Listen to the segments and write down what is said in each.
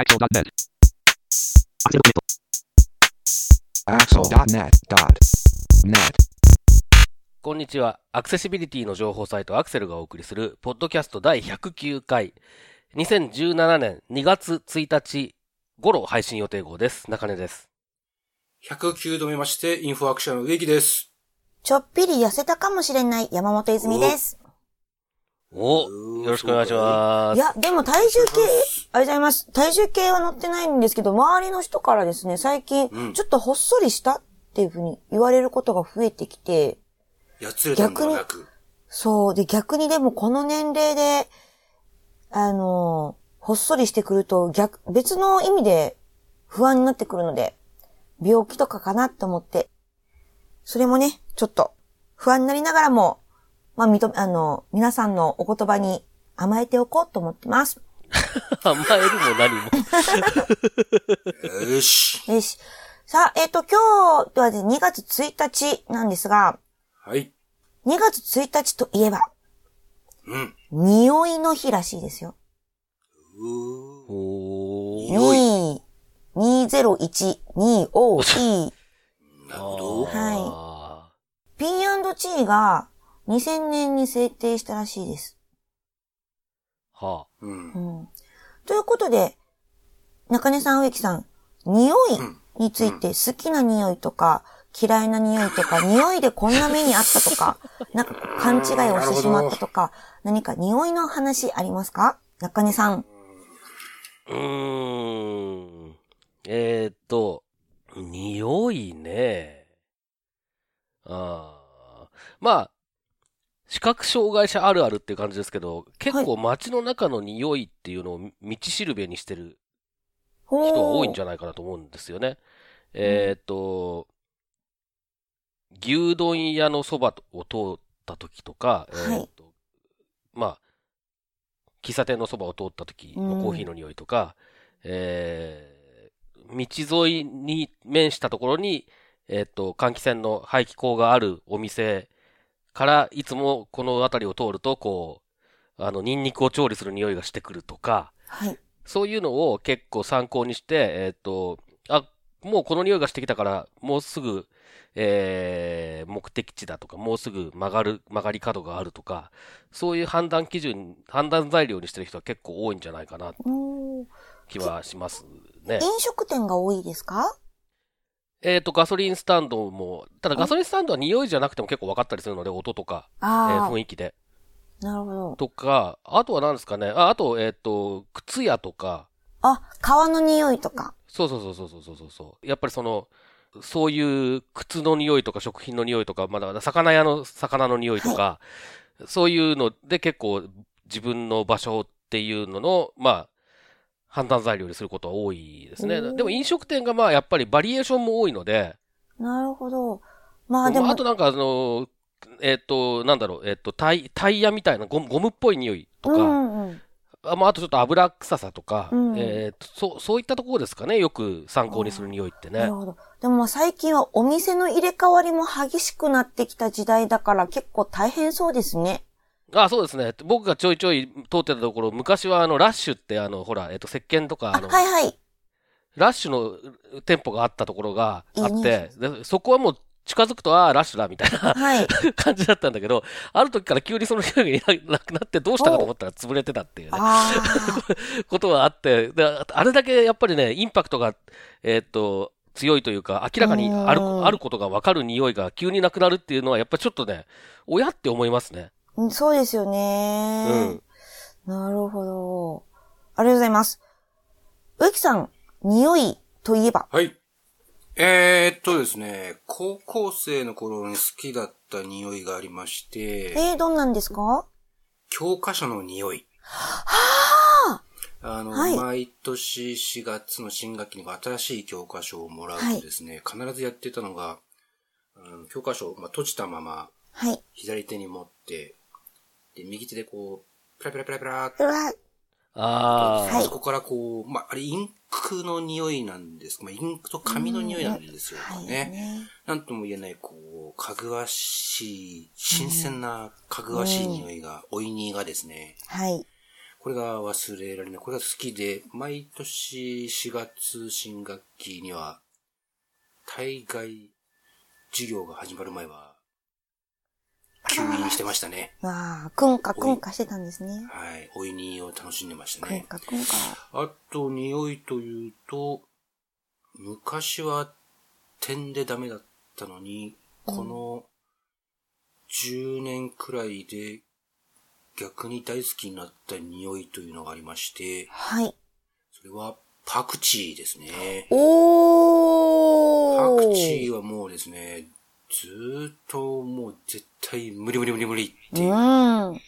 Axel.net. Axel.net.net. こんにちは。アクセシビリティの情報サイトアクセルがお送りする、ポッドキャスト第109回、2017年2月1日頃配信予定号です。中根です。109度目まして、インフォアクションの植木です。ちょっぴり痩せたかもしれない山本泉です。およろしくお願いします。いや、でも体重計、ありがとうございます。体重計は乗ってないんですけど、周りの人からですね、最近、うんちょっとほっそりしたっていうふうに言われることが増えてきて、やつれたんではなく。そう。で、逆にでもこの年齢で、あの、ほっそりしてくると、逆、別の意味で不安になってくるので、病気とかかなって思って、それもね、ちょっと不安になりながらも、まあ、認め、あの、皆さんのお言葉に甘えておこうと思ってます。甘えるも何も。よし。よし。さあ、えっ、と、今日はね、2月1日なんですが、はい。2月1日といえば、うん。匂いの日らしいですよ。うー。匂い。201-2OE。なるほど。は P&G が2000年に制定したらしいです。はうんう。ん。ということで、中根さん、植木さん、匂いについて好きな匂いとか、嫌いな匂いとか、匂いでこんな目にあったとか、なんか勘違いをしてしまったとか、何か匂いの話ありますか？中根さん。うーん。えーっと、匂いね。ああ。まあ、視覚障害者あるあるっていう感じですけど、結構街の中の匂いっていうのを道しるべにしてる人は多いんじゃゃないかなと思うんですよね。えーっと、牛丼屋のそばを通った時とか、えーっと、まあ、喫茶店のそばを通った時のコーヒーの匂いとか、えー道沿いに面したところに、えーっと、換気扇の排気口があるお店から、いつもこの辺りを通ると、こう、あの、ニンニクを調理する匂いがしてくるとか、はい。そういうのを結構参考にして、えっ、と、あ、もうこの匂いがしてきたから、もうすぐ、えー、目的地だとか、もうすぐ曲がる、曲がり角があるとか、そういう判断基準、判断材料にしてる人は結構多いんじゃないかな、気はしますね。飲食店が多いですか？えっと、ガソリンスタンドも、ただガソリンスタンドは匂いじゃなくても結構分かったりするので、音とか、えー雰囲気で。なるほど。とか、あとは何ですかね、あ、あと、えっ、と、靴屋とか、あ、革の匂いとか。そうそうそうそうそうそうそう。やっぱりその、そういう靴の匂いとか食品の匂いとか、まだ魚屋の魚の匂いとか、そういうので結構自分の場所っていうのの、まあ、判断材料にすることは多いですね。でも飲食店がまあやっぱりバリエーションも多いので、なるほど。まあでもあと、なんかあの、えっ、と、なんだろう、えっ、とタイ、タイヤみたいなゴムゴムっぽい匂いとか、うんうん。あまあ、あとちょっと油臭さとか、うんえーそう、そういったところですかね、よく参考にする匂いってねなる。ほど。でもまあ最近はお店の入れ替わりも激しくなってきた時代だから結構大変そうですね。あ、そうですね。僕がちょいちょい通ってたところ、昔はあの、ラッシュってあの、ほら、えっと、石鹸とか、ああ、の、はいはい。ラッシュの店舗があったところがあいいって、でそこはもう近づくと、ああ、ラッシュだ、みたいなはい。感じだったんだけど、ある時から急にその匂いがいなくなって、どうしたかと思ったら潰れてたっていうね、あ ことがあって、であれだけやっぱりね、インパクトが、えっと、強いというか、明らかにあるうんあることが分かる匂いが急になくなるっていうのは、やっぱりちょっとね、親って思いますね。あ、そうですようねん。。なるほど。ありがとうございます。植木さん、匂いといえば？はい。えー、っとですね、高校生の頃に好きだった匂いがありまして、えー、どんなんですか？教科書の匂い。はあの、はい毎年4月の新学期に新しい教科書をもらうとですね、必ずやってたのが、うん教科書を、まあ、閉じたままあ。はい。左手に持って、で、右手でこう、プラプラプラプラっうわ、ああ、はいそこからこう、まあ、あれインクの匂いなんです。まあ、インクと紙の匂いなんですよはいね。ね。なんとも言えない、こう、かぐわしい、新鮮なかぐわしい匂いが、おいにがですね、はい。これが忘れられない。これが好きで、毎年4月新学期には、大概、授業が始まる前は、吸引してましたね。わあ、くんかくんかしてたんですね。はい。おいにを楽しんでましたくんね。かくんか。あと、匂いというと、昔は点でダメだったのに、この10年くらいで逆に大好きになった匂いというのがありまして、はい。それはパクチーですね。おー。パクチーはもうですね、ずーっともう絶対無理無理無理無理っていううん。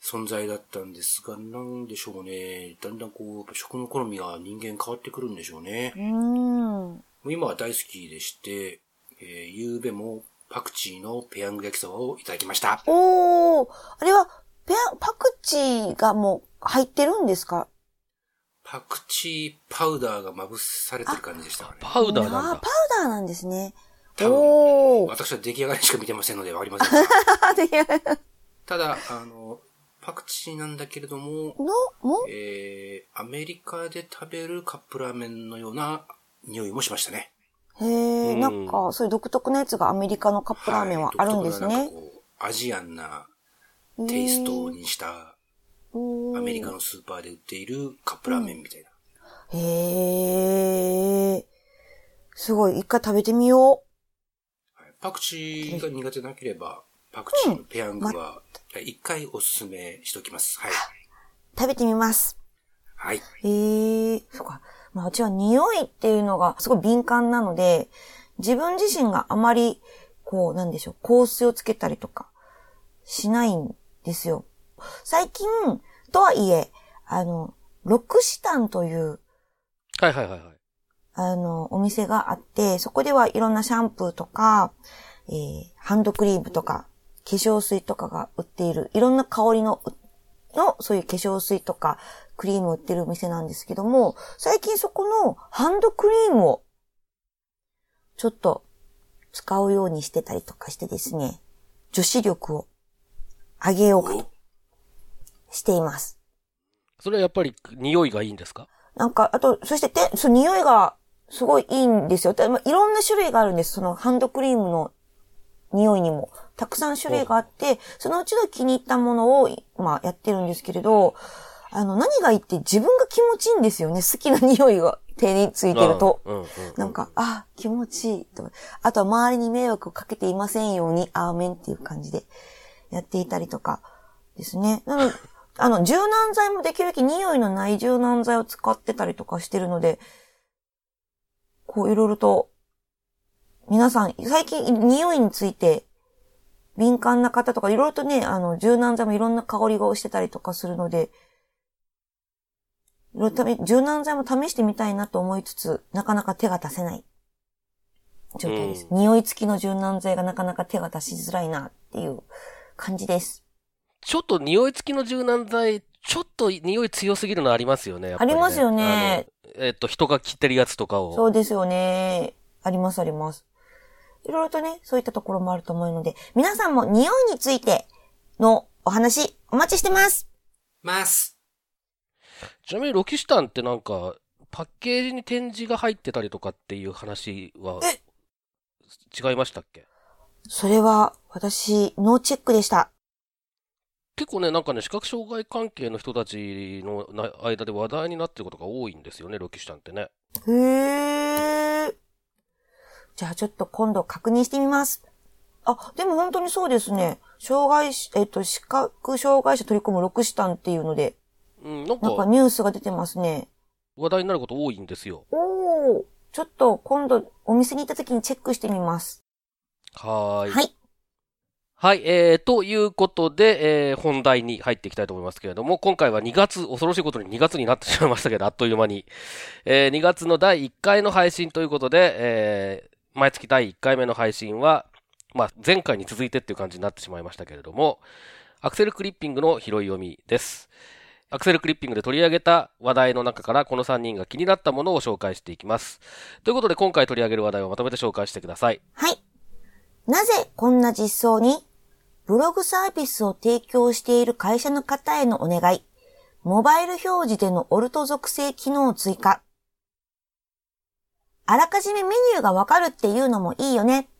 存在だったんですが、なんでしょうね。だんだんこう、食の好みが人間変わってくるんでしょうね。うん。今は大好きでして、えー、ゆうべもパクチーのペヤング焼きそばをいただきました。おー。あれは、ペア、パクチーがもう入ってるんですか？パクチーパウダーがまぶされてる感じでしたかね。パウダーなんだパ。ウダーなんですね。多分。私は出来上がりしか見てませんのでわかりませんが。ただ、あの、パクチーなんだけれども、の、も？えー、アメリカで食べるカップラーメンのような匂いもしましたね。へえ、うんなんか、そういう独特なやつがアメリカのカップラーメンはあるんですはいね。独特ななんかこうアジアンなテイストにしたアメリカのスーパーで売っているカップラーメンみたいな。へえ。すごい、一回食べてみよはいパクチーが苦手なければ、パクチーのペヤングは一回おすすめしておきます。はい。う。食べてみます。はい。へえ、そうか。まあ、うちは匂いっていうのがすごい敏感なので、自分自身があまり、こう、なんでしょう、香水をつけたりとか、しないんですよ。最近、とはいえ、あの、ロクシタンという、はいはいはいはい。あの、お店があって、そこではいろんなシャンプーとか、えーハンドクリームとか、化粧水とかが売っている、いろんな香りの、の、そういう化粧水とか、クリームを売ってるお店なんですけども、最近そこのハンドクリームを、ちょっと使うようにしてたりとかしてですね、女子力を上げようかとしています。それはやっぱり匂いがいいんですか？なんか、あと、そしてて、その匂いがすごいいいんですよ。でまあいろんな種類があるんです。そのハンドクリームの匂いにも。たくさん種類があって、そのうちの気に入ったものを、まあ、やってるんですけれど、あの、何がいいって自分が気持ちいいんですよね。好きな匂いが手についてると。なんか、あ、気持ちいいと。あとは周りに迷惑をかけていませんように、アーメンっていう感じでやっていたりとかですね。なので、あの、柔軟剤もできるだけ匂いのない柔軟剤を使ってたりとかしてるので、こういろいろと、皆さん、最近匂いについて敏感な方とかいろいろとね、あの、柔軟剤もいろんな香りがしてたりとかするので、いろいろと柔軟剤も試してみたいなと思いつつ、なかなか手が出せない状態です。う匂い付きの柔軟剤がなかなか手が出しづらいなっていう感じです。ちょっと匂い付きの柔軟剤、ちょっと匂い強すぎるのありますよね。やっぱりありますよねえっと、人が着てるやつとかを。そうですよね。ありますあります。いろいろとね、そういったところもあると思うので、皆さんも匂いについてのお話お待ちしてます。ます。ちなみにロキシタンってなんか、パッケージに展示が入ってたりとかっていう話は、違いましたっけ？それは私、ノーチェックでした。結構ね、なんかね、視覚障害関係の人たちのな間で話題になってることが多いんですよね、ロキシタンってね。へー。じゃあちょっと今度確認してみます。あ、でも本当にそうですね。障害し、えっと、視覚障害者取り込むロクシタンっていうので、うん、なんなんかかニュースが出てますね。話題になること多いんですよ。おー。ちょっと今度お店に行った時にチェックしてみます。はーい。はい。はい、えー、ということで、えー、本題に入っていきたいと思いますけれども、今回は2月、恐ろしいことに2月になってしまいましたけど、あっという間に。えー、2月の第1回の配信ということで、えー、毎月第1回目の配信は、まあ、前回に続いてっていう感じになってしまいましたけれども、アクセルクリッピングの拾い読みです。アクセルクリッピングで取り上げた話題の中からこの3人が気になったものを紹介していきます。ということで今回取り上げる話題をまとめて紹介してください。はい。なぜこんな実装にブログサービスを提供している会社の方へのお願い。モバイル表示でのオルト属性機能追加。あらかじめメニューがわかるっていうのもいいよね。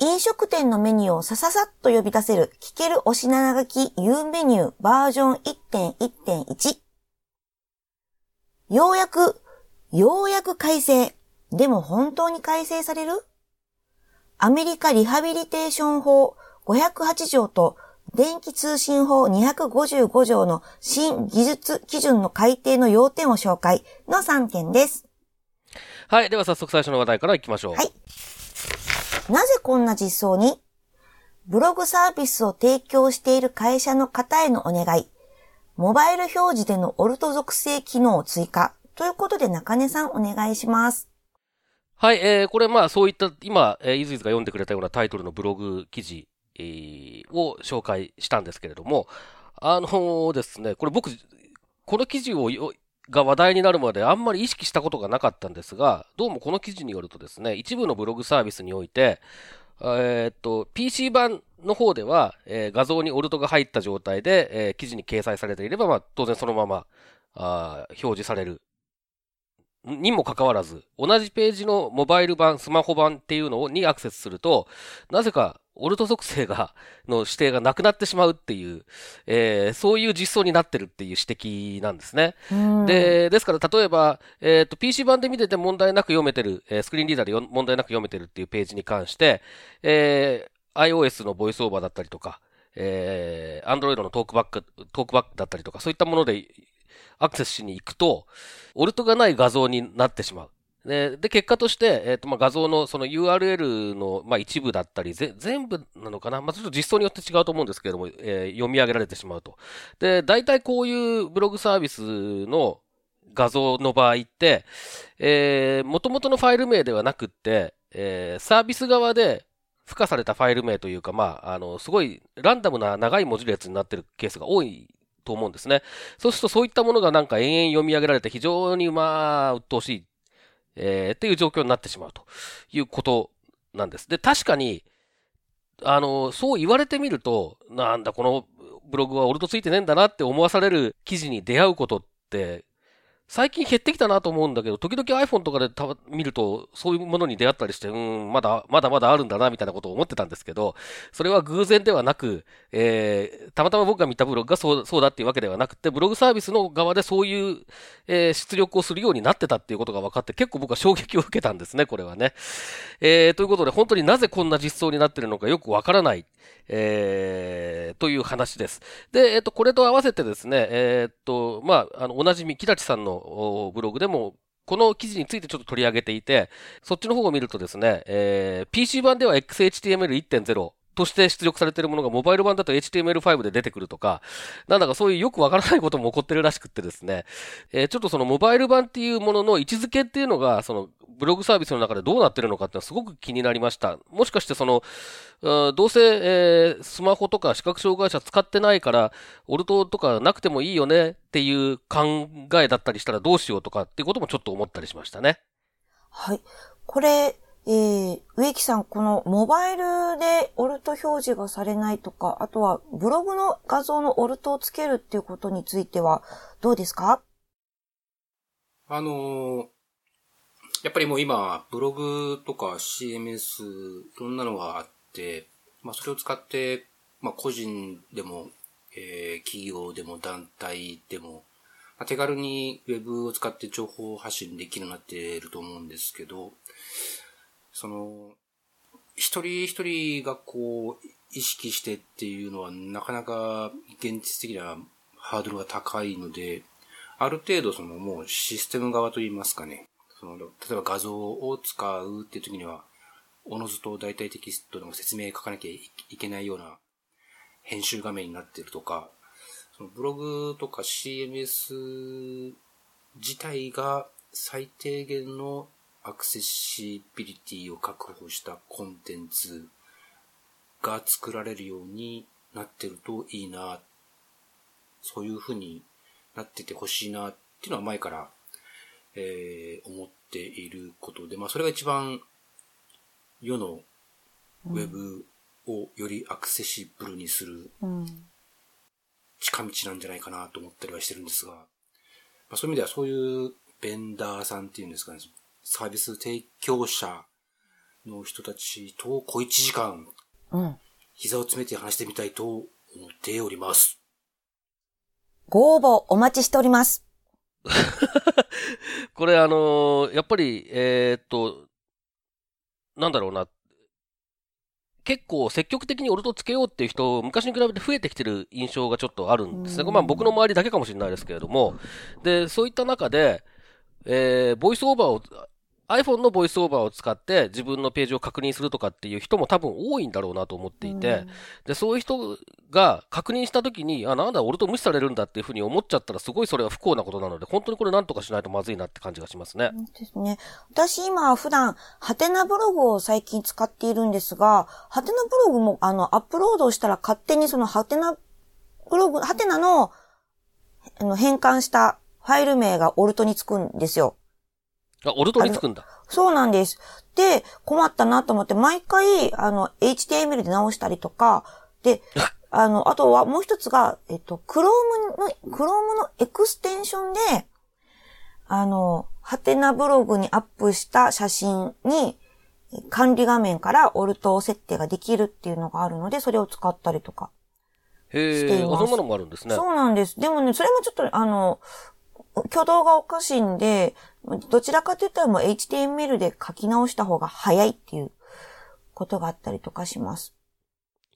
飲食店のメニューをさささっと呼び出せる聞けるお品書き U メニューバージョン1.1.1。ようやく、ようやく改正。でも本当に改正される？アメリカリハビリテーション法508条と電気通信法255条の新技術基準の改定の要点を紹介の3点です。はい。では早速最初の話題から行きましょう。はい。なぜこんな実装にブログサービスを提供している会社の方へのお願い。モバイル表示でのオルト属性機能を追加。ということで中根さんお願いします。はい、えー、これまあそういった今、えー、伊豆が読んでくれたようなタイトルのブログ記事、えー、を紹介したんですけれども、あの、ですね、これ僕、この記事をが話題になるまであんまり意識したことがなかったんですが、どうもこの記事によるとですね、一部のブログサービスにおいて、え、っと、PC 版の方では、えー、画像にオルトが入った状態で、えー、記事に掲載されていれば、まあ、当然そのまま、あ表示される。にもかかわらず、同じページのモバイル版、スマホ版っていうのにアクセスすると、なぜかオルト属性が、の指定がなくなってしまうっていう、えー、そういう実装になってるっていう指摘なんですね。で、ですから例えば、えっ、ー、と、PC 版で見てて問題なく読めてる、えー、スクリーンリーダーで問題なく読めてるっていうページに関して、えー、iOS のボイスオーバーだったりとか、えー、Android のトークバック、トークバックだったりとか、そういったものでアクセスしに行くと、オルトがない画像になってしまう。で、で結果として、えっ、ー、と、まあ、画像のその URL の、まあ、一部だったり、ぜ、全部なのかな？まあ、ちょっと実装によって違うと思うんですけれども、えー、読み上げられてしまうと。で、大体こういうブログサービスの画像の場合って、えー、元々のファイル名ではなくって、えー、サービス側で付加されたファイル名というか、まあ、あの、すごいランダムな長い文字列になってるケースが多いと思うんですね。そうするとそういったものがなんか延々読み上げられて非常にまあ、鬱陶しいえー、っていう状況になってしまうということなんです。で、確かに、あの、そう言われてみると、なんだ、このブログは俺とついてねえんだなって思わされる記事に出会うことって最近減ってきたなと思うんだけど、時々 iPhone とかでた見ると、そういうものに出会ったりして、うん、まだ、まだまだあるんだな、みたいなことを思ってたんですけど、それは偶然ではなく、えー、たまたま僕が見たブログがそうそうだっていうわけではなくて、ブログサービスの側でそういう、えー、出力をするようになってたっていうことが分かって、結構僕は衝撃を受けたんですね、これはね。えー、ということで、本当になぜこんな実装になってるのかよくわからない。えー、という話です。で、えっ、と、これと合わせてですね、えっ、と、まあ、あの、おなじみ、木立さんのブログでも、この記事についてちょっと取り上げていて、そっちの方を見るとですね、えー、PC 版では XHTML1.0、として出力されているものがモバイル版だと HTML5 で出てくるとか、なんだかそういうよくわからないことも起こってるらしくってですね、えー、ちょっとそのモバイル版っていうものの位置づけっていうのが、そのブログサービスの中でどうなってるのかってのはすごく気になりました。もしかしてその、どうせ、えー、スマホとか視覚障害者使ってないから、オルトとかなくてもいいよねっていう考えだったりしたらどうしようとかっていうこともちょっと思ったりしましたね。はい。これ、えー、植木さん、このモバイルでオルト表示がされないとか、あとはブログの画像のオルトをつけるっていうことについてはどうですか？あのー、やっぱりもう今、ブログとか CMS、いろんなのがあって、まあそれを使って、まあ個人でも、えー、企業でも団体でも、まあ、手軽に Web を使って情報発信できるようになっていると思うんですけど、その、一人一人がこう、意識してっていうのはなかなか現実的なハードルが高いので、ある程度そのもうシステム側といいますかね、その、例えば画像を使うっていう時には、おのずと大体テキストの説明書かなきゃいけないような編集画面になってるとか、そのブログとか CMS 自体が最低限のアクセシビリティを確保したコンテンツが作られるようになってるといいな、そういう風になっててほしいなっていうのは前から、えー、思っていることで、まあそれが一番世のウェブをよりアクセシブルにする近道なんじゃないかなと思ったりはしてるんですが、まあ、そういう意味ではそういうベンダーさんっていうんですかね、サービス提供者の人たちと小一時間、うん。膝を詰めて話してみたいと思っております。ご応募お待ちしております。これあのー、やっぱり、えー、っと、なんだろうな。結構積極的にオルトつけようっていう人、昔に比べて増えてきてる印象がちょっとあるんですね。まあ僕の周りだけかもしれないですけれども。で、そういった中で、えー、ボイスオーバーを iPhone のボイスオーバーを使って自分のページを確認するとかっていう人も多分多いんだろうなと思っていて、うん、で、そういう人が確認した時に、あ、なんだ、俺と無視されるんだっていうふうに思っちゃったらすごいそれは不幸なことなので、本当にこれなんとかしないとまずいなって感じがしますね。ですね。私今普段、ハテナブログを最近使っているんですが、ハテナブログもあの、アップロードしたら勝手にそのハテナブログ、ハテナの、あの、変換したファイル名がオルトにつくんですよ。あ、オルトにつくんだ。そうなんです。で、困ったなと思って、毎回、あの、HTML で直したりとか、で、あの、あとはもう一つが、えっと、Chrome の、Chrome のエクステンションで、あの、ハテナブログにアップした写真に、管理画面からオルト設定ができるっていうのがあるので、それを使ったりとか。へえ、そんなのもあるんですね。そうなんです。でもね、それもちょっと、あの、挙動がおかしいんで、どちらかといったらもう HTML で書き直した方が早いっていうことがあったりとかします。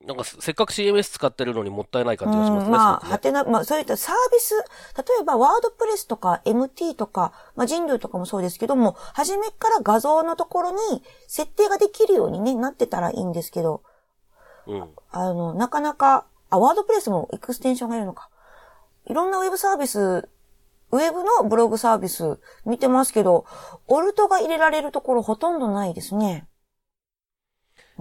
なんかせっかく CMS 使ってるのにもったいない感じがしますね。まあ、はてな、まあそういったサービス、例えばワードプレスとか MT とか、まあ人類とかもそうですけども、初めから画像のところに設定ができるようにね、なってたらいいんですけど、うん。あの、なかなか、あ、ワードプレスもエクステンションがいるのか。いろんなウェブサービスウェブのブログサービス見てますけど、オルトが入れられるところほとんどないですね。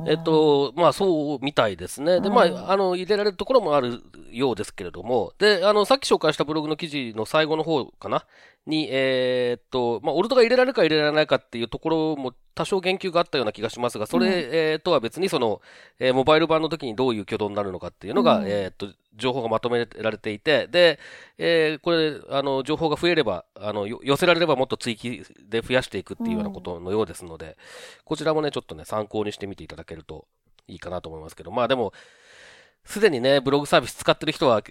えっと、まあそうみたいですね。で、まあ、あの、入れられるところもあるようですけれども、で、あの、さっき紹介したブログの記事の最後の方かな？に、えー、っと、まあ、オルトが入れられるか入れられないかっていうところも多少言及があったような気がしますが、それ、うん、えー、とは別にその、えー、モバイル版の時にどういう挙動になるのかっていうのが、うん、えっと、情報がまとめられていて、で、えー、これ、あの、情報が増えれば、あの、寄せられればもっと追記で増やしていくっていうようなことのようですので、うん、こちらもね、ちょっとね、参考にしてみていただけるといいかなと思いますけど、まあでも、すでにね、ブログサービス使ってる人は、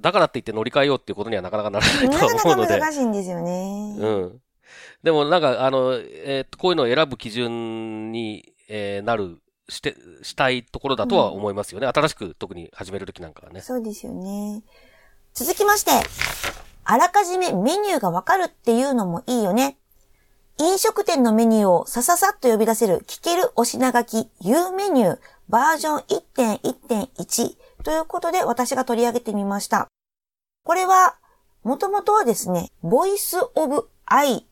だからって言って乗り換えようっていうことにはなかなかならないと思うので。なかなか難しいんですよね。うん。でもなんか、あの、えー、こういうのを選ぶ基準に、えー、なる、して、したいところだとは思いますよね。うん、新しく特に始めるときなんかはね。そうですよね。続きまして、あらかじめメニューがわかるっていうのもいいよね。飲食店のメニューをさささっと呼び出せる聞けるお品書き U メニューバージョン1.1.1ということで私が取り上げてみました。これは、もともとはですね、Voice of I、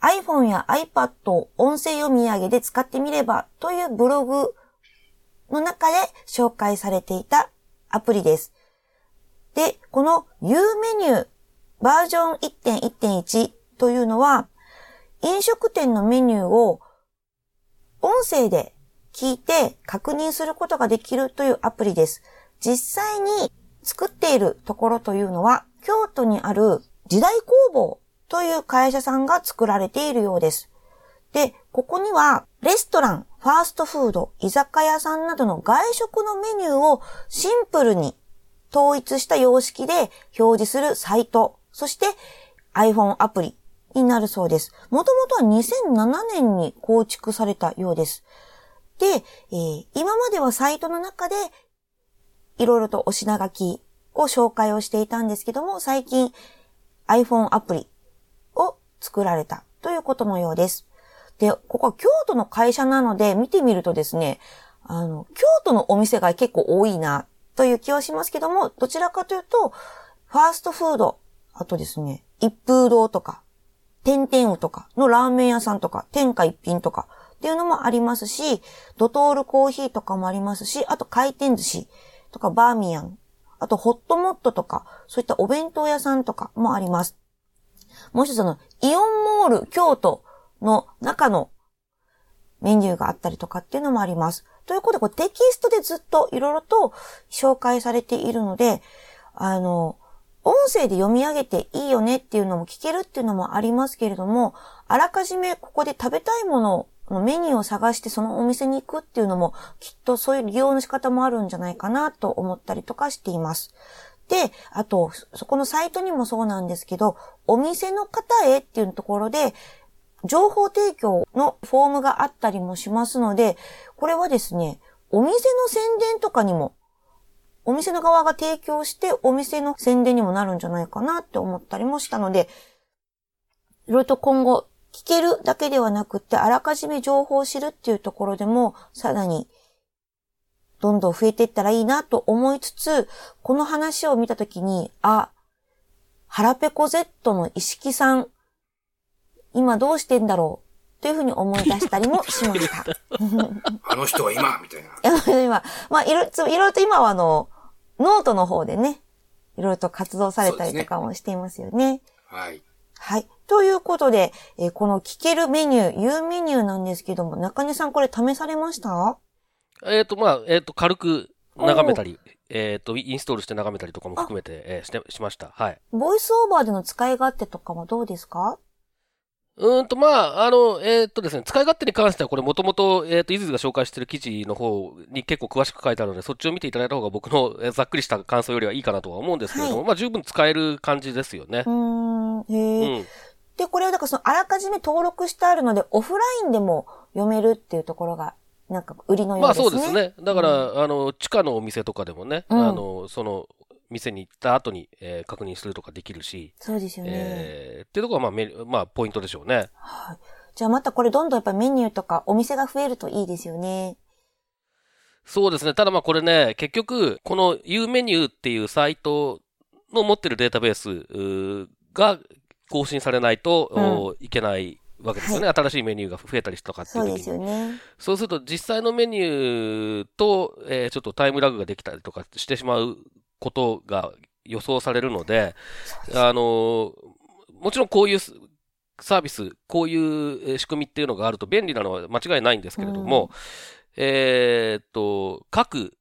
iPhone や iPad を音声読み上げで使ってみればというブログの中で紹介されていたアプリです。で、この U メニューバージョン1.1.1というのは、飲食店のメニューを音声で聞いて確認することができるというアプリです。実際に作っているところというのは、京都にある時代工房という会社さんが作られているようです。で、ここにはレストラン、ファーストフード、居酒屋さんなどの外食のメニューをシンプルに統一した様式で表示するサイト、そして iPhone アプリになるそうです。もともとは2007年に構築されたようです。で、えー、今まではサイトの中で、いろいろとお品書きを紹介をしていたんですけども、最近 iPhone アプリ作られたということのようです。で、ここは京都の会社なので見てみるとですね、あの、京都のお店が結構多いなという気はしますけども、どちらかというと、ファーストフード、あとですね、一風堂とか、天天ウとかのラーメン屋さんとか、天下一品とか、っていうのもありますし、ドトールコーヒーとかもありますし、あと回転寿司とかバーミヤン、あとホットモットとか、そういったお弁当屋さんとかもあります。もう一つの、イオンモール京都の中のメニューがあったりとかっていうのもあります。ということで、こテキストでずっといろいろと紹介されているので、あの、音声で読み上げていいよねっていうのも聞けるっていうのもありますけれども、あらかじめここで食べたいもののメニューを探してそのお店に行くっていうのも、きっとそういう利用の仕方もあるんじゃないかなと思ったりとかしています。で、あと、そこのサイトにもそうなんですけど、お店の方へっていうところで、情報提供のフォームがあったりもしますので、これはですね、お店の宣伝とかにも、お店の側が提供してお店の宣伝にもなるんじゃないかなって思ったりもしたので、いろいろと今後聞けるだけではなくて、あらかじめ情報を知るっていうところでも、さらに、どんどん増えていったらいいなと思いつつ、この話を見たときに、あ、腹ペコ Z の石木さん、今どうしてんだろう？というふうに思い出したりもしました。あの人は今？みたいな。今、まあ、いろいろと今はあの、ノートの方でね、いろいろと活動されたりとかもしていますよね。ねはい。はい。ということで、えー、この聞けるメニュー、言うメニューなんですけども、中根さんこれ試されました？えっ、ー、と、まあ、えっ、ー、と、軽く眺めたり、えっ、と、インストールして眺めたりとかも含めて、えー、して、しました。はい。ボイスオーバーでの使い勝手とかはどうですか？うんと、まあ、あの、えー、っとですね、使い勝手に関しては、これもともと、えー、っと、伊豆が紹介している記事の方に結構詳しく書いてあるので、そっちを見ていただいた方が僕の、えー、ざっくりした感想よりはいいかなとは思うんですけれども、はい、まあ、十分使える感じですよね。うん、へうん。で、これを、だからその、あらかじめ登録してあるので、オフラインでも読めるっていうところが、なんか、売りのようですね。まあ、そうですね。だから、うん、あの、地下のお店とかでもね、うん、あの、その、店に行った後に、えー、確認するとかできるし。そうですよね。えー、っていうところは、まあ、まあ、ポイントでしょうね。はい。じゃあまたこれどんどんやっぱメニューとかお店が増えるといいですよね。そうですね。ただまあこれね、結局、この U メニューっていうサイトの持ってるデータベースが更新されないと、うん、いけないわけですよね、はい、新しいメニューが増えたりとかっていう時に。そうね。そうすると実際のメニューと、えー、ちょっとタイムラグができたりとかしてしまうことが予想されるので、あの、もちろんこういうサービス、こういう仕組みっていうのがあると便利なのは間違いないんですけれども、うん、えっと、各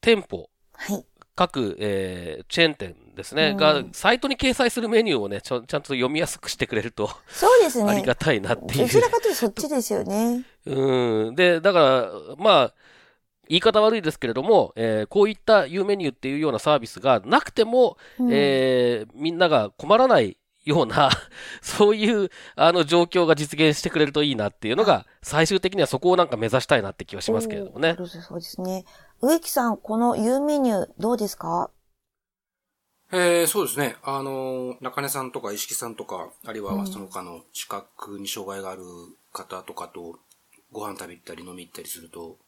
店舗、はい、各、えー、チェーン店ですね、うん、が、サイトに掲載するメニューをねちゃ、ちゃんと読みやすくしてくれると、そうですね。ありがたいなっていう。どちらかというとそっちですよね。うん。で、だから、まあ、言い方悪いですけれども、えー、こういった U メニューっていうようなサービスがなくても、うん、えー、みんなが困らないような そういう、あの、状況が実現してくれるといいなっていうのが、最終的にはそこをなんか目指したいなって気はしますけれどもね。そうですね。植木さん、この U メニュー、どうですか？えー、そうですね。あの、中根さんとか石木さんとか、あるいはその他の視覚に障害がある方とかと、ご飯食べ行ったり飲み行ったりすると、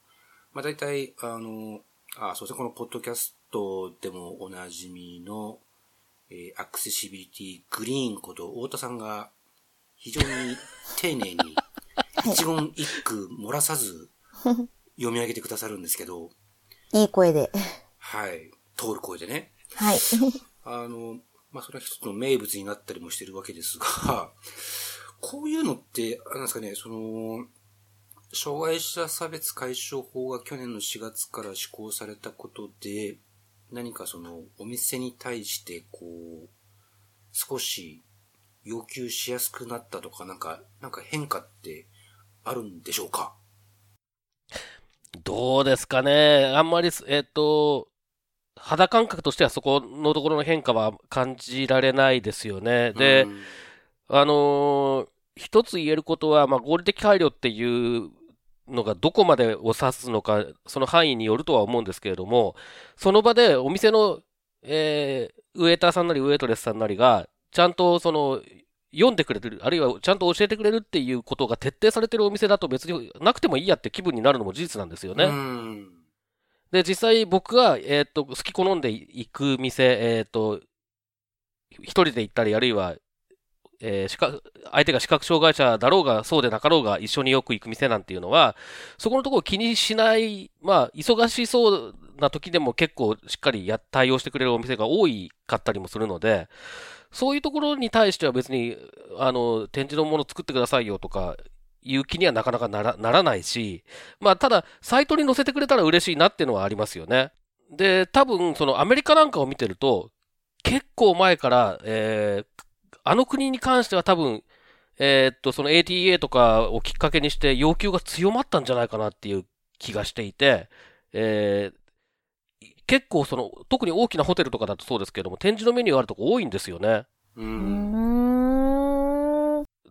まあ大体、あの、あ、そうですね、このポッドキャストでもおなじみの、えー、アクセシビリティグリーンこと太田さんが非常に丁寧に 一言一句漏らさず読み上げてくださるんですけど。いい声で。はい。通る声でね。はい。あの、まあ、それは一つの名物になったりもしてるわけですが、こういうのって、なんですかね、その、障害者差別解消法が去年の4月から施行されたことで、何かそのお店に対してこう、少し要求しやすくなったとか、なんか、なんか変化ってあるんでしょうか？どうですかね。あんまり、えっ、ー、と、肌感覚としてはそこのところの変化は感じられないですよね。で、あのー、一つ言えることは、まあ、合理的配慮っていうのがどこまでを指すのか、その範囲によるとは思うんですけれども、その場でお店の、えー、ウェーターさんなりウェイトレスさんなりが、ちゃんとその、読んでくれる、あるいはちゃんと教えてくれるっていうことが徹底されてるお店だと別になくてもいいやって気分になるのも事実なんですよね。で、実際僕が、えっ、ー、と、好き好んで行く店、えっ、ー、と、一人で行ったり、あるいはえー、相手が視覚障害者だろうが、そうでなかろうが、一緒によく行く店なんていうのは、そこのところ気にしない、まあ、忙しそうな時でも結構しっかりや対応してくれるお店が多いかったりもするので、そういうところに対しては別に、あの、展示のもの作ってくださいよとか、いう気にはなかなかならならないし、まあ、ただ、サイトに載せてくれたら嬉しいなっていうのはありますよね。で、多分、そのアメリカなんかを見てると、結構前から、えー、あの国に関しては多分、えー、っと、その ATA とかをきっかけにして要求が強まったんじゃないかなっていう気がしていて、えー、結構その、特に大きなホテルとかだとそうですけども、展示のメニューあるとこ多いんですよね。うん。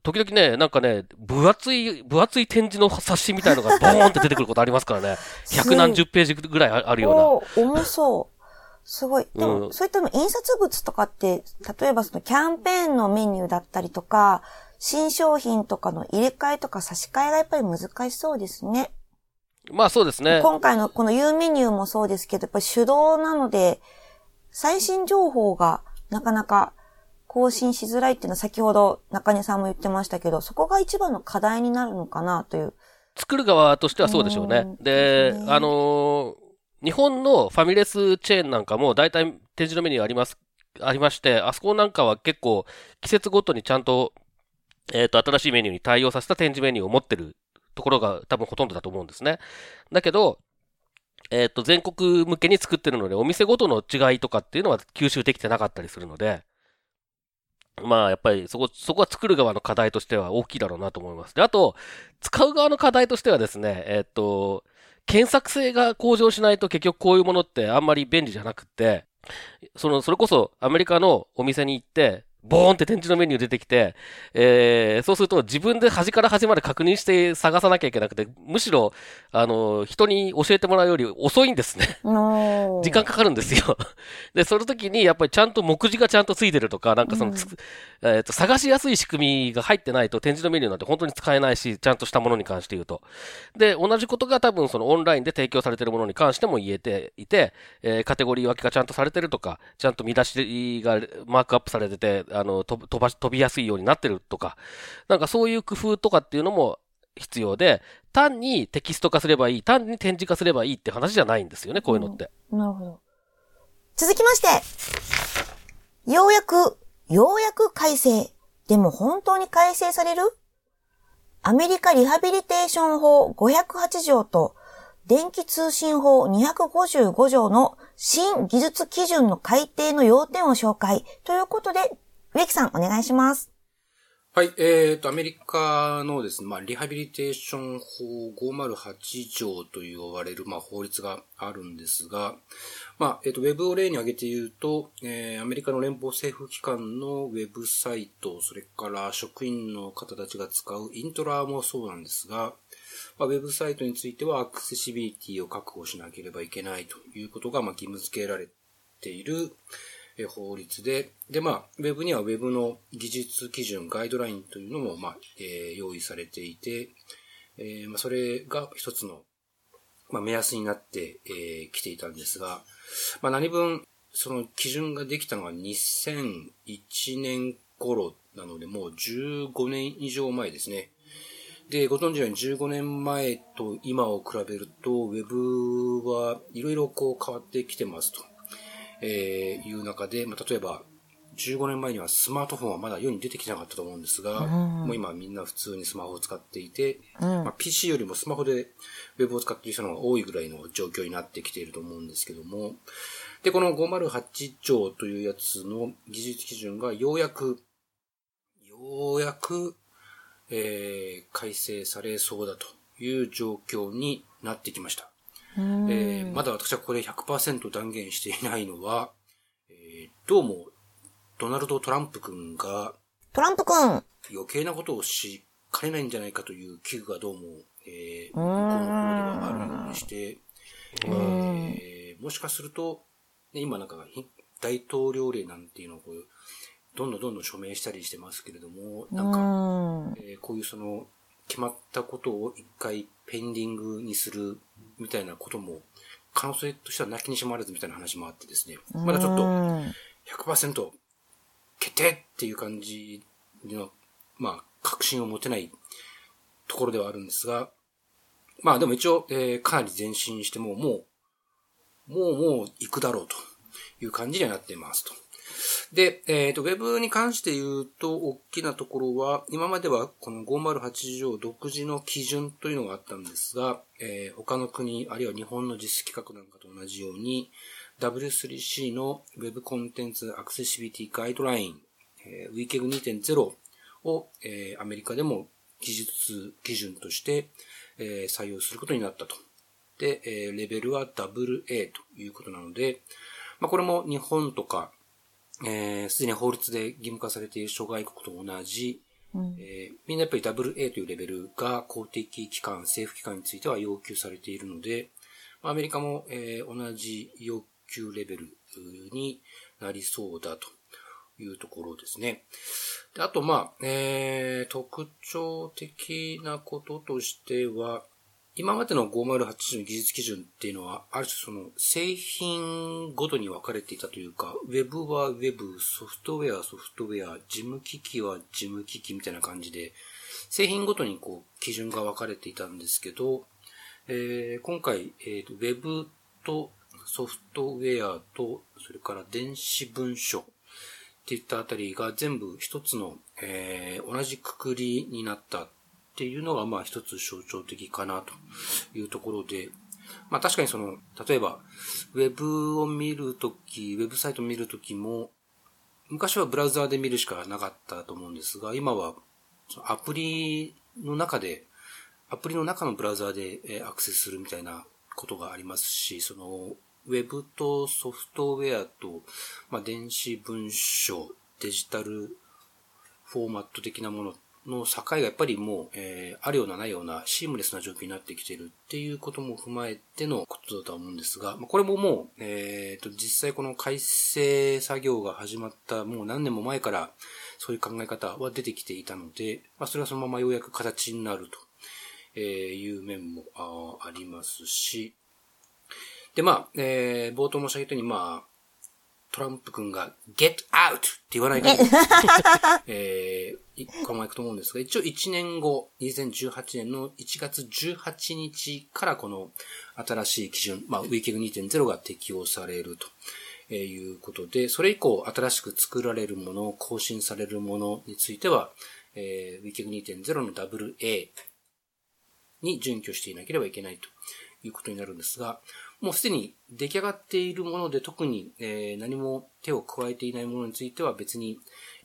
時々ね、なんかね、分厚い、分厚い展示の冊子みたいのが ボーンって出てくることありますからね。百何十ページぐらいあるような。重そう。すごい。でも、うん、そういったの印刷物とかって、例えばそのキャンペーンのメニューだったりとか、新商品とかの入れ替えとか差し替えがやっぱり難しそうですね。まあそうですね。今回のこの U メニューもそうですけど、やっぱり手動なので、最新情報がなかなか更新しづらいっていうのは先ほど中根さんも言ってましたけど、そこが一番の課題になるのかなという。作る側としてはそうでしょうね。で、ね、あのー、日本のファミレスチェーンなんかも大体展示のメニューあります、ありまして、あそこなんかは結構季節ごとにちゃんとえっ、ー、と、新しいメニューに対応させた展示メニューを持ってるところが多分ほとんどだと思うんですね。だけど、えっ、ー、と、全国向けに作ってるので、お店ごとの違いとかっていうのは吸収できてなかったりするので、まあ、やっぱりそこ、そこは作る側の課題としては大きいだろうなと思います。で、あと、使う側の課題としてはですね、えっ、と、検索性が向上しないと結局こういうものってあんまり便利じゃなくて、その、それこそアメリカのお店に行って、ボーンって展示のメニュー出てきて、えー、そうすると自分で端から端まで確認して探さなきゃいけなくて、むしろ、あの、人に教えてもらうより遅いんですね。時間かかるんですよ。で、その時にやっぱりちゃんと目次がちゃんとついてるとか、なんかその、うん、えっ、と、探しやすい仕組みが入ってないと展示のメニューなんて本当に使えないし、ちゃんとしたものに関して言うと。で、同じことが多分そのオンラインで提供されているものに関しても言えていて、えー、カテゴリー分けがちゃんとされてるとか、ちゃんと見出しがマークアップされてて、あの、飛ば飛びやすいようになってるとか、なんかそういう工夫とかっていうのも必要で、単にテキスト化すればいい、単に展示化すればいいって話じゃないんですよね、こういうのって。なるほど。続きまして、ようやく、ようやく改正。でも本当に改正される？アメリカリハビリテーション法508条と電気通信法255条の新技術基準の改定の要点を紹介ということで植木さん、お願いします。はい、えーと、アメリカのですね、まあ、リハビリテーション法508条と呼ばれる、まあ、法律があるんですが、まあ、えっ、ー、と、ウェブを例に挙げて言うと、えー、アメリカの連邦政府機関のウェブサイト、それから職員の方たちが使うイントラもそうなんですが、まあ、ウェブサイトについてはアクセシビリティを確保しなければいけないということが、まあ、義務付けられている、法律で、で、まあ、ウェブにはウェブの技術基準、ガイドラインというのも、まあ、えー、用意されていて、えー、まあ、それが一つの、まあ、目安になって、えー、ていたんですが、まあ、何分、その基準ができたのは2001年頃なので、もう15年以上前ですね。で、ご存知のように15年前と今を比べると、ウェブはいろいろこう変わってきてますと。えー、いう中で、まあ、例えば、15年前にはスマートフォンはまだ世に出てきなかったと思うんですが、うん、もう今みんな普通にスマホを使っていて、うん、まあ、PC よりもスマホでウェブを使っている人の方が多いぐらいの状況になってきていると思うんですけども、で、この508兆というやつの技術基準がようやく、ようやく、えー、改正されそうだという状況になってきました。えー、まだ私はここで100%断言していないのは、えー、どうも、ドナルド・トランプ君が、トランプ君。余計なことをしかねないんじゃないかという危惧がどうも、えー、向こうの方ではあるようにして、えー、もしかすると、ね、今なんか大統領令なんていうのをこう、どんどんどんどん署名したりしてますけれども、なんか、えー、こういうその、決まったことを一回ペンディングにするみたいなことも、可能性としてはなきにしもあらずみたいな話もあってですね、まだちょっと100%決定っていう感じの、まあ、確信を持てないところではあるんですが、まあでも一応、えー、かなり前進しても、もう、もうもう行くだろうという感じにはなっていますと。で、えっ、ー、と、Web に関して言うと、大きなところは、今まではこの508条独自の基準というのがあったんですが、えー、他の国、あるいは日本の実施規格なんかと同じように、W3C の Web コンテンツアクセシビティガイドライン、えー、WCAG 2.0を、えー、アメリカでも技術基準として、えー、採用することになったと。で、えー、レベルは AA ということなので、まあ、これも日本とか、えー、すでに法律で義務化されている諸外国と同じ、うん、えー、みんなやっぱり AA というレベルが公的機関、政府機関については要求されているので、アメリカも、えー、同じ要求レベルになりそうだというところですね。であと、まあ、えー、特徴的なこととしては、今までの508の技術基準っていうのは、ある種その製品ごとに分かれていたというか、Web は Web、ソフトウェア、ソフトウェア、事務機器は事務機器みたいな感じで、製品ごとにこう基準が分かれていたんですけど、えー、今回、えーと、Web とソフトウェアと、それから電子文書っていったあたりが全部一つの、えー、同じくくりになったっていうのが、まあ一つ象徴的かなというところで、まあ確かにその、例えば、ウェブを見るとき、ウェブサイトを見るときも、昔はブラウザーで見るしかなかったと思うんですが、今はアプリの中で、アプリの中のブラウザーでアクセスするみたいなことがありますし、その、ウェブとソフトウェアと、まあ、電子文書、デジタルフォーマット的なものっの境がやっぱりもう、えー、あるようなないようなシームレスな状況になってきてるっていうことも踏まえてのことだと思うんですが、まあ、これももう、えー、と、実際この改正作業が始まったもう何年も前からそういう考え方は出てきていたので、まあ、それはそのままようやく形になるという面もありますし、で、まあ、えー、冒頭申し上げたように、まあ、トランプ君が get out! って言わない限り、えー、考えいくと思うんですが、一応1年後、2018年の1月18日からこの新しい基準、まあ、ウィーキング2.0が適用されると。いうことで、それ以降新しく作られるもの、更新されるものについては、えー、ウィーキング2.0の WA に準拠していなければいけないということになるんですが、もうすでに出来上がっているもので特に、えー、何も手を加えていないものについては別に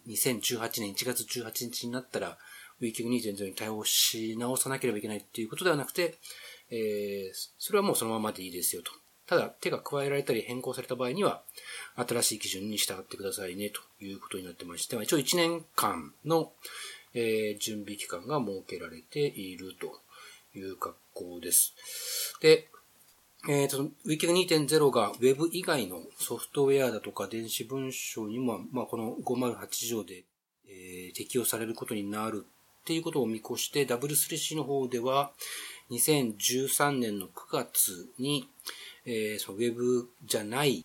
2018年1月18日になったら WeCube2.0 に対応し直さなければいけないっていうことではなくて、えー、それはもうそのままでいいですよと。ただ手が加えられたり変更された場合には新しい基準に従ってくださいねということになってまして、一応1年間の、えー、準備期間が設けられているという格好です。で、えっ、ー、と、Wiki 2.0が Web 以外のソフトウェアだとか電子文書にも、まあ、この508条で、えー、適用されることになるっていうことを見越して W3C の方では2013年の9月に、えー、その Web じゃない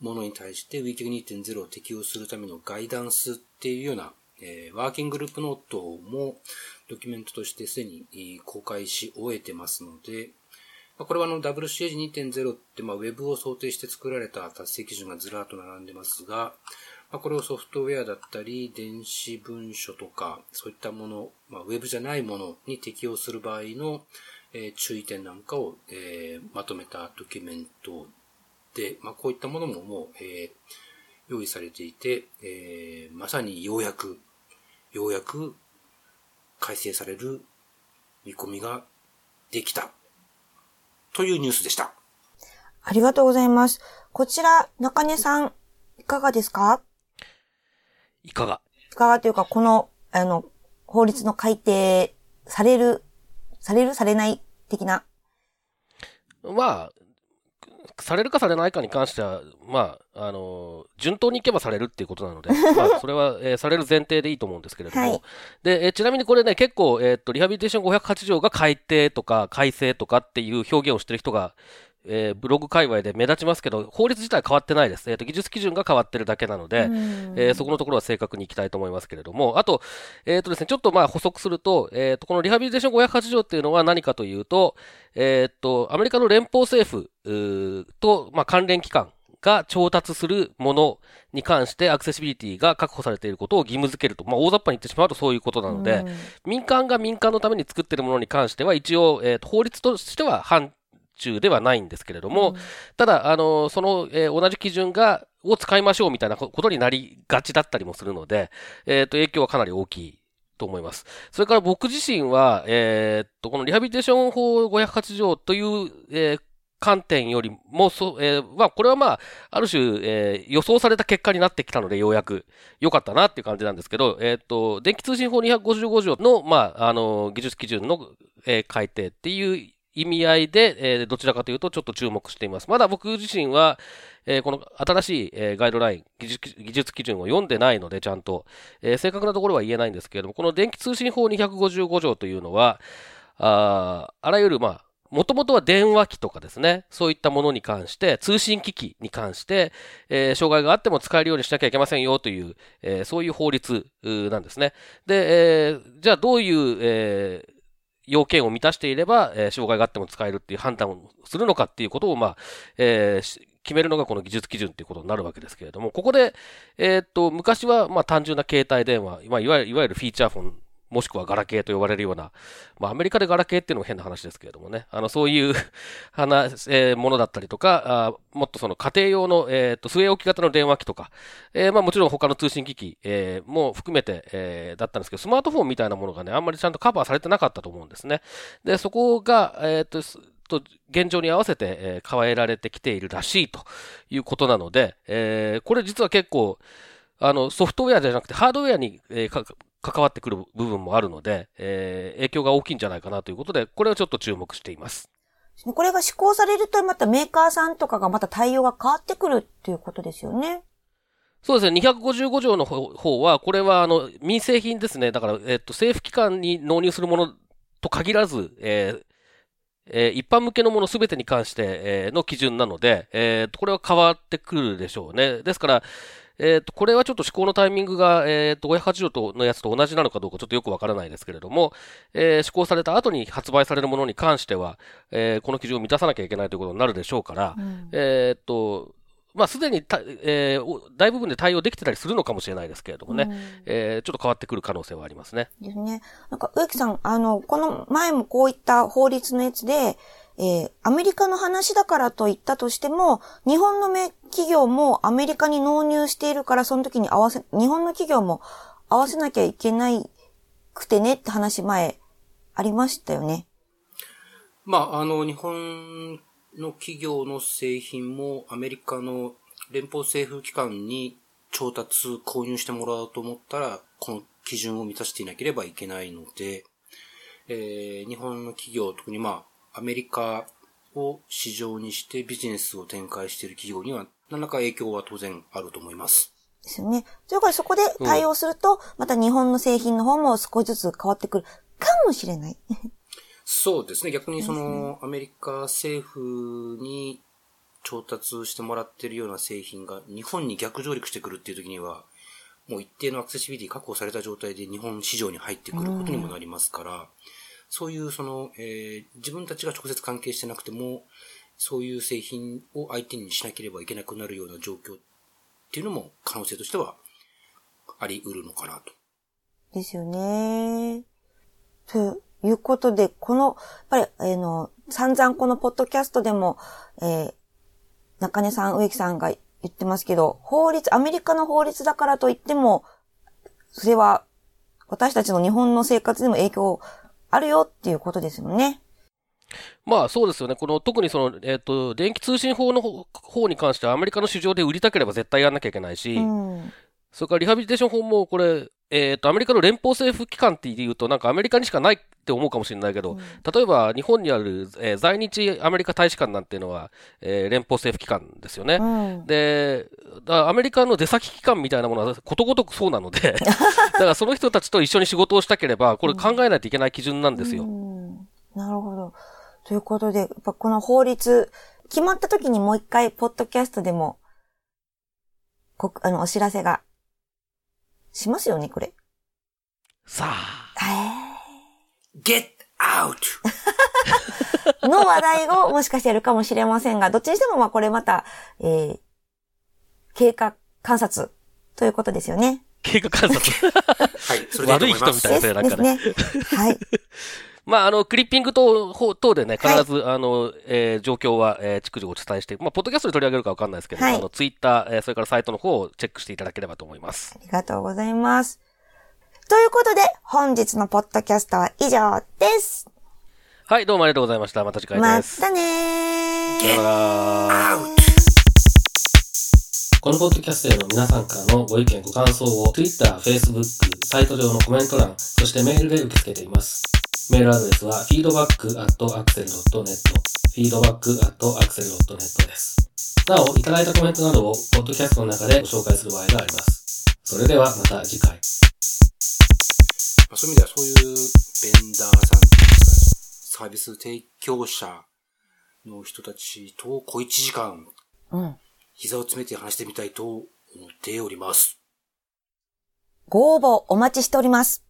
ものに対して Wiki 2.0を適用するためのガイダンスっていうような、えー、ワーキンググループノートもドキュメントとしてすでに公開し終えてますので、これはあの WCAG2.0 って、まあ、Web を想定して作られた達成基準がずらっと並んでますが、まあ、これをソフトウェアだったり、電子文書とか、そういったもの、まあ、Web じゃないものに適用する場合の、えー、注意点なんかを、えー、まとめたドキュメントで、まあ、こういったものももう、えー、用意されていて、えー、まさにようやく、ようやく改正される見込みができた。というニュースでした。ありがとうございます。こちら、中根さん、いかがですか？いかが？いかがというか、この、あの、法律の改定される、されるされない的な？まあ、されるかされないかに関しては、まあ、あの、順当にいけばされるっていうことなので、まあ、それは、えー、される前提でいいと思うんですけれども、はい、で、えー、ちなみにこれね、結構、えー、っと、リハビリテーション508条が改定とか改正とかっていう表現をしてる人がえー、ブログ界隈で目立ちますけど、法律自体変わってないです。えっ、ー、と、技術基準が変わってるだけなので、えー、そこのところは正確にいきたいと思いますけれども、あと、えっ、とですね、ちょっとまあ補足すると、えっ、と、このリハビリテーション508条っていうのは何かというと、えっ、と、アメリカの連邦政府と、まあ、関連機関が調達するものに関してアクセシビリティが確保されていることを義務付けると。まあ、大雑把に言ってしまうとそういうことなので、民間が民間のために作っているものに関しては一応、えー、と法律としては範疇ではないんですけれども、ただ、あの、その、えー、同じ基準が、を使いましょうみたいなことになりがちだったりもするので、えっ、と、影響はかなり大きいと思います。それから僕自身は、えー、っと、このリハビリテーション法508条という、えー、観点よりも、そ、えー、まあ、これはまあ、ある種、えー、予想された結果になってきたので、ようやく良かったなっていう感じなんですけど、えー、っと、電気通信法255条の、まあ、あの、技術基準の、えー、改定っていう意味合いで、えー、どちらかというとちょっと注目しています。まだ僕自身は、えー、この新しい、えー、ガイドライン技術、技術基準を読んでないので、ちゃんと、えー、正確なところは言えないんですけれども、この電気通信法255条というのは、ああらゆる、まあ、もともとは電話機とかですね、そういったものに関して、通信機器に関して、えー、障害があっても使えるようにしなきゃいけませんよという、えー、そういう法律なんですね。で、えー、じゃあどういう、えー、要件を満たしていれば、えー、障害があっても使えるっていう判断をするのかっていうことを、まあ、えー、決めるのがこの技術基準っていうことになるわけですけれども、ここで、えー、っと、昔は、まあ、単純な携帯電話、まあ、いわゆる、いわゆるフィーチャーフォン、もしくはガラケーと呼ばれるような、まあ、アメリカでガラケーっていうのも変な話ですけれどもね、あの、そういう 話、えー、ものだったりとか、あもっとその家庭用の、えー、と、据え置き型の電話機とか、えー、まあ、もちろん他の通信機器、えー、も含めて、えー、だったんですけど、スマートフォンみたいなものがね、あんまりちゃんとカバーされてなかったと思うんですね。で、そこが、えー、と、と現状に合わせて、えー、変えられてきているらしいということなので、えー、これ実は結構、あの、ソフトウェアじゃなくてハードウェアに、えー、関わってくる部分もあるので、えー、影響が大きいんじゃないかなということで、これをちょっと注目しています。これが施行されると、またメーカーさんとかがまた対応が変わってくるっていうことですよね。そうですね。255条の方は、これは、あの、民生品ですね。だから、えっと、政府機関に納入するものと限らず、えー、えー、一般向けのものすべてに関して、えー、の基準なので、えー、これは変わってくるでしょうね。ですから、えっ、と、これはちょっと施行のタイミングが、えっ、と、580とのやつと同じなのかどうかちょっとよくわからないですけれども、えー、施行された後に発売されるものに関しては、えー、この基準を満たさなきゃいけないということになるでしょうから、うん、えっと、まあ、すでにた、えー、大部分で対応できてたりするのかもしれないですけれどもね、うん、えー、ちょっと変わってくる可能性はありますね。ですね。なんか、植木さん、あの、この前もこういった法律のやつで、えー、アメリカの話だからと言ったとしても、日本の企業もアメリカに納入しているから、その時に合わせ、日本の企業も合わせなきゃいけないくてねって話前ありましたよね。まあ、あの、日本の企業の製品もアメリカの連邦政府機関に調達、購入してもらおうと思ったら、この基準を満たしていなければいけないので、えー、日本の企業、特にまあ、アメリカを市場にしてビジネスを展開している企業には、何らか影響は当然あると思います。ですよね。ということで、そこで対応すると、また日本の製品の方も少しずつ変わってくるかもしれない。そうですね。逆にその、アメリカ政府に調達してもらってるような製品が日本に逆上陸してくるっていう時には、もう一定のアクセシビリティ確保された状態で日本市場に入ってくることにもなりますから、うん、そういうその、えー、自分たちが直接関係してなくても、そういう製品を相手にしなければいけなくなるような状況っていうのも可能性としてはあり得るのかなと。ですよね。ということで、この、やっぱり、あの、散々このポッドキャストでも、えー、中根さん、植木さんが言ってますけど、法律、アメリカの法律だからといっても、それは、私たちの日本の生活にも影響あるよっていうことですよね。まあそうですよね。この特にその、えっ、ー、と、電気通信法の方に関してはアメリカの市場で売りたければ絶対やんなきゃいけないし、うん、それからリハビリテーション法もこれ、えっ、ー、と、アメリカの連邦政府機関って言うとなんかアメリカにしかないって思うかもしれないけど、うん、例えば日本にある、えー、在日アメリカ大使館なんていうのは、えー、連邦政府機関ですよね。うん、で、アメリカの出先機関みたいなものはことごとくそうなので、だからその人たちと一緒に仕事をしたければ、これ考えないといけない基準なんですよ。なるほど。ということで、やっぱこの法律、決まった時にもう一回、ポッドキャストでも、こ、あの、お知らせが、しますよね、これ。さあ。えー、get out! の話題をもしかしてやるかもしれませんが、どっちにしてもまあこれまた、えー、経過観察ということですよね。経過観察。はい、それでいいと悪い思います。人みたいな、それなんかね。ですね。はい。まあ、あの、クリッピング等、方等でね、必ず、あの、えー状況は、えー、逐次お伝えして、まあ、ポッドキャストで取り上げるかわかんないですけど、はいあの、ツイッター、えーそれからサイトの方をチェックしていただければと思います。ありがとうございます。ということで、本日のポッドキャストは以上です。はい、どうもありがとうございました。また次回まです。たねー。このポッドキャストへの皆さんからのご意見、ご感想を Twitter、Facebook、サイト上のコメント欄、そしてメールで受け付けています。メールアドレスは feedback.axel.net feedback.axel.net です。なお、いただいたコメントなどをポッドキャストの中でご紹介する場合があります。それではまた次回。まあそういう意味ではそういうベンダーさんというか、サービス提供者の人たちと小一時間、うん。膝を詰めて話してみたいと思っております。ご応募お待ちしております。